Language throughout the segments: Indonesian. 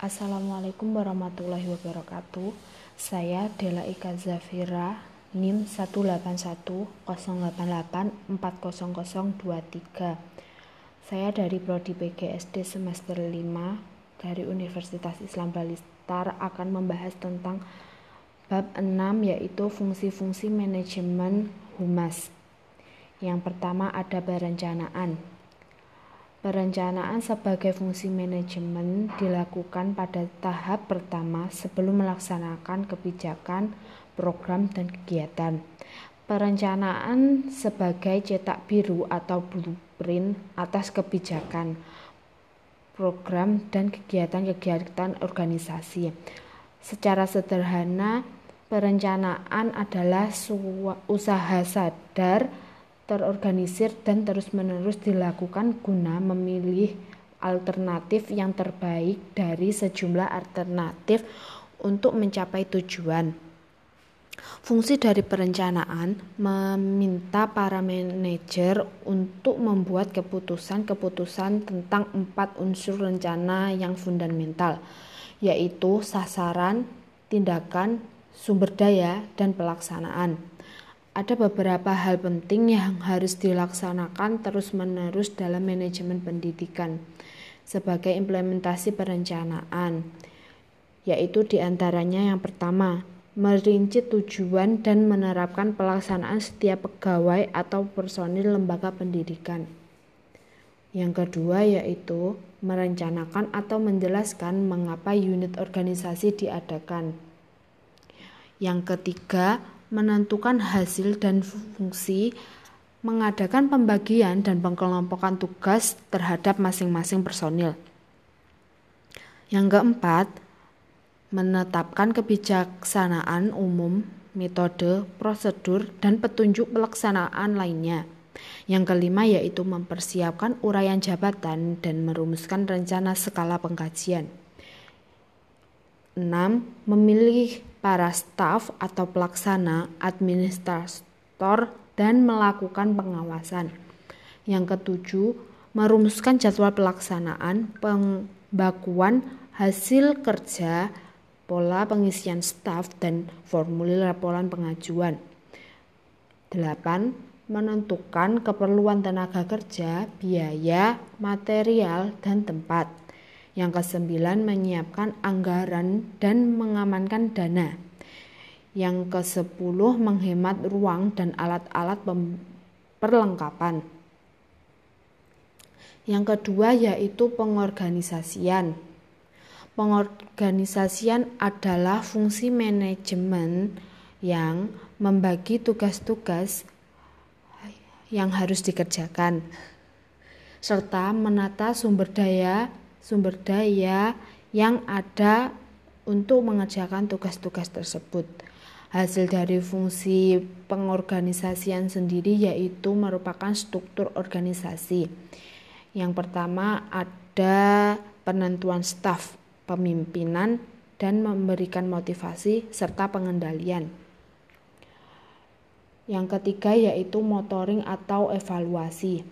Assalamualaikum warahmatullahi wabarakatuh. Saya Dela Ika Zafira, NIM 18108840023. Saya dari Prodi PGSD semester 5 dari Universitas Islam Balistar akan membahas tentang bab 6 yaitu fungsi-fungsi manajemen humas. Yang pertama ada perencanaan. Perencanaan sebagai fungsi manajemen dilakukan pada tahap pertama sebelum melaksanakan kebijakan, program, dan kegiatan. Perencanaan sebagai cetak biru atau blueprint atas kebijakan, program, dan kegiatan-kegiatan organisasi. Secara sederhana, perencanaan adalah usaha sadar terorganisir dan terus-menerus dilakukan guna memilih alternatif yang terbaik dari sejumlah alternatif untuk mencapai tujuan. Fungsi dari perencanaan meminta para manajer untuk membuat keputusan-keputusan tentang empat unsur rencana yang fundamental, yaitu sasaran, tindakan, sumber daya, dan pelaksanaan ada beberapa hal penting yang harus dilaksanakan terus-menerus dalam manajemen pendidikan sebagai implementasi perencanaan, yaitu di antaranya yang pertama, merinci tujuan dan menerapkan pelaksanaan setiap pegawai atau personil lembaga pendidikan. Yang kedua yaitu merencanakan atau menjelaskan mengapa unit organisasi diadakan. Yang ketiga, menentukan hasil dan fungsi, mengadakan pembagian dan pengelompokan tugas terhadap masing-masing personil. Yang keempat, menetapkan kebijaksanaan umum, metode, prosedur, dan petunjuk pelaksanaan lainnya. Yang kelima yaitu mempersiapkan uraian jabatan dan merumuskan rencana skala pengkajian. 6. Memilih para staf atau pelaksana, administrator, dan melakukan pengawasan. Yang ketujuh, merumuskan jadwal pelaksanaan, pembakuan hasil kerja, pola pengisian staf, dan formulir laporan pengajuan. 8. Menentukan keperluan tenaga kerja, biaya, material, dan tempat. Yang kesembilan, menyiapkan anggaran dan mengamankan dana. Yang kesepuluh, menghemat ruang dan alat-alat perlengkapan. Yang kedua yaitu pengorganisasian. Pengorganisasian adalah fungsi manajemen yang membagi tugas-tugas yang harus dikerjakan serta menata sumber daya sumber daya yang ada untuk mengerjakan tugas-tugas tersebut. Hasil dari fungsi pengorganisasian sendiri yaitu merupakan struktur organisasi. Yang pertama ada penentuan staf, pemimpinan, dan memberikan motivasi serta pengendalian. Yang ketiga yaitu motoring atau evaluasi.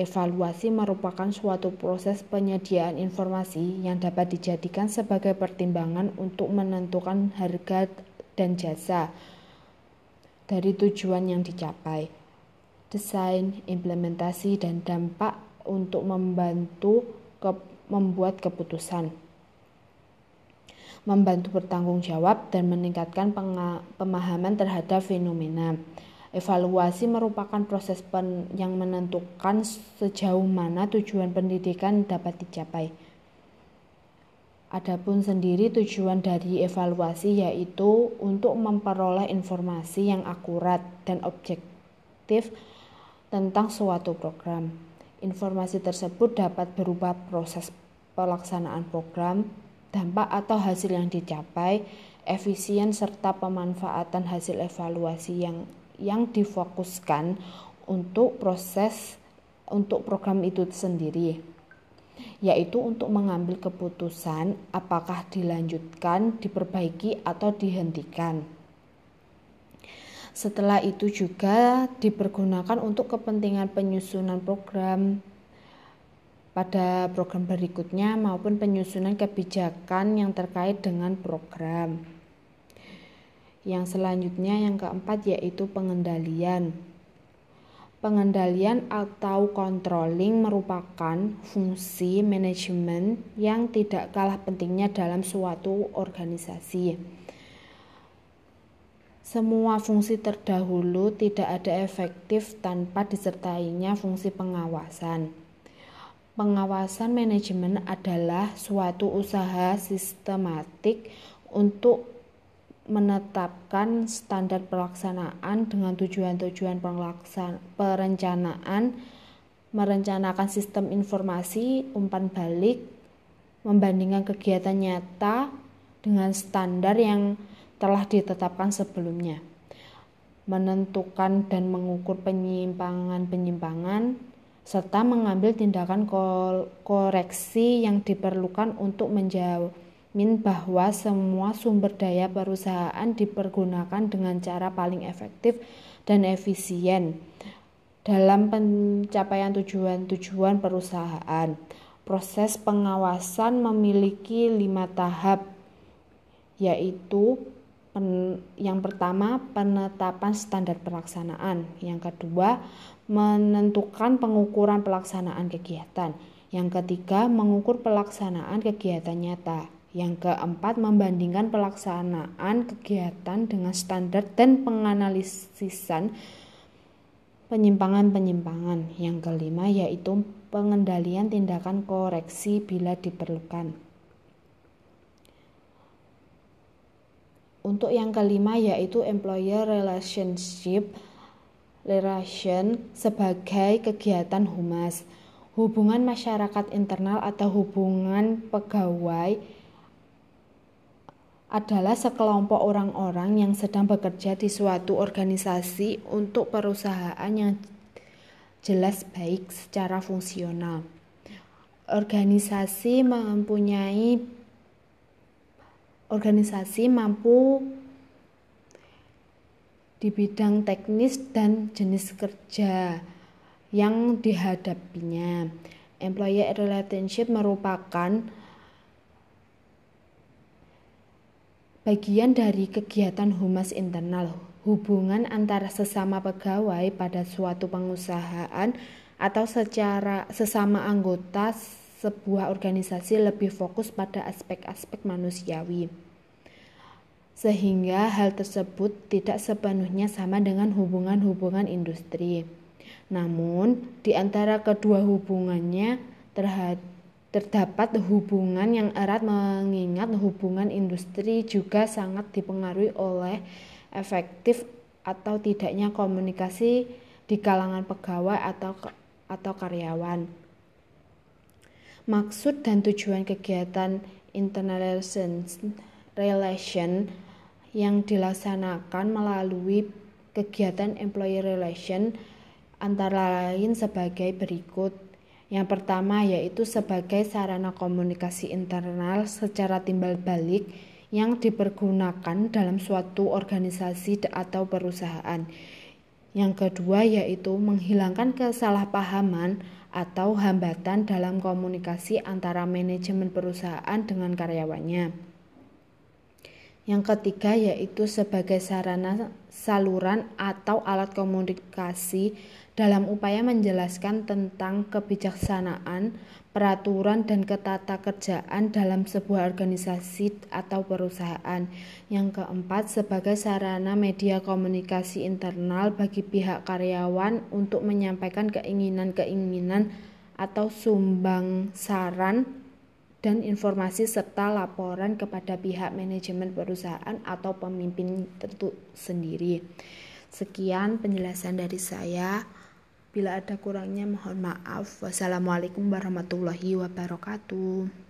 Evaluasi merupakan suatu proses penyediaan informasi yang dapat dijadikan sebagai pertimbangan untuk menentukan harga dan jasa dari tujuan yang dicapai. Desain, implementasi, dan dampak untuk membantu ke, membuat keputusan. Membantu bertanggung jawab dan meningkatkan pemahaman terhadap fenomena. Evaluasi merupakan proses pen yang menentukan sejauh mana tujuan pendidikan dapat dicapai. Adapun sendiri tujuan dari evaluasi yaitu untuk memperoleh informasi yang akurat dan objektif tentang suatu program. Informasi tersebut dapat berupa proses pelaksanaan program, dampak atau hasil yang dicapai, efisien serta pemanfaatan hasil evaluasi yang yang difokuskan untuk proses untuk program itu sendiri yaitu untuk mengambil keputusan apakah dilanjutkan, diperbaiki atau dihentikan. Setelah itu juga dipergunakan untuk kepentingan penyusunan program pada program berikutnya maupun penyusunan kebijakan yang terkait dengan program. Yang selanjutnya yang keempat yaitu pengendalian. Pengendalian atau controlling merupakan fungsi manajemen yang tidak kalah pentingnya dalam suatu organisasi. Semua fungsi terdahulu tidak ada efektif tanpa disertainya fungsi pengawasan. Pengawasan manajemen adalah suatu usaha sistematik untuk menetapkan standar pelaksanaan dengan tujuan-tujuan perencanaan, merencanakan sistem informasi, umpan balik, membandingkan kegiatan nyata dengan standar yang telah ditetapkan sebelumnya, menentukan dan mengukur penyimpangan-penyimpangan, serta mengambil tindakan koreksi yang diperlukan untuk menjawab min bahwa semua sumber daya perusahaan dipergunakan dengan cara paling efektif dan efisien dalam pencapaian tujuan-tujuan perusahaan. Proses pengawasan memiliki lima tahap, yaitu pen, yang pertama penetapan standar pelaksanaan, yang kedua menentukan pengukuran pelaksanaan kegiatan, yang ketiga mengukur pelaksanaan kegiatan nyata, yang keempat, membandingkan pelaksanaan kegiatan dengan standar dan penganalisisan penyimpangan-penyimpangan. Yang kelima, yaitu pengendalian tindakan koreksi bila diperlukan. Untuk yang kelima, yaitu employer relationship relation sebagai kegiatan humas, hubungan masyarakat internal atau hubungan pegawai adalah sekelompok orang-orang yang sedang bekerja di suatu organisasi untuk perusahaan yang jelas baik secara fungsional. Organisasi mempunyai organisasi mampu di bidang teknis dan jenis kerja yang dihadapinya. Employee relationship merupakan Bagian dari kegiatan humas internal, hubungan antara sesama pegawai pada suatu pengusahaan atau secara sesama anggota sebuah organisasi lebih fokus pada aspek-aspek manusiawi. Sehingga hal tersebut tidak sepenuhnya sama dengan hubungan-hubungan industri. Namun, di antara kedua hubungannya terhadap Terdapat hubungan yang erat mengingat hubungan industri juga sangat dipengaruhi oleh efektif atau tidaknya komunikasi di kalangan pegawai atau atau karyawan. Maksud dan tujuan kegiatan internal relation yang dilaksanakan melalui kegiatan employee relation antara lain sebagai berikut yang pertama yaitu sebagai sarana komunikasi internal secara timbal balik yang dipergunakan dalam suatu organisasi atau perusahaan. Yang kedua yaitu menghilangkan kesalahpahaman atau hambatan dalam komunikasi antara manajemen perusahaan dengan karyawannya. Yang ketiga yaitu sebagai sarana saluran atau alat komunikasi dalam upaya menjelaskan tentang kebijaksanaan, peraturan, dan ketata kerjaan dalam sebuah organisasi atau perusahaan. Yang keempat, sebagai sarana media komunikasi internal bagi pihak karyawan untuk menyampaikan keinginan-keinginan atau sumbang saran dan informasi serta laporan kepada pihak manajemen perusahaan atau pemimpin tentu sendiri. Sekian penjelasan dari saya. Bila ada kurangnya mohon maaf. Wassalamualaikum warahmatullahi wabarakatuh.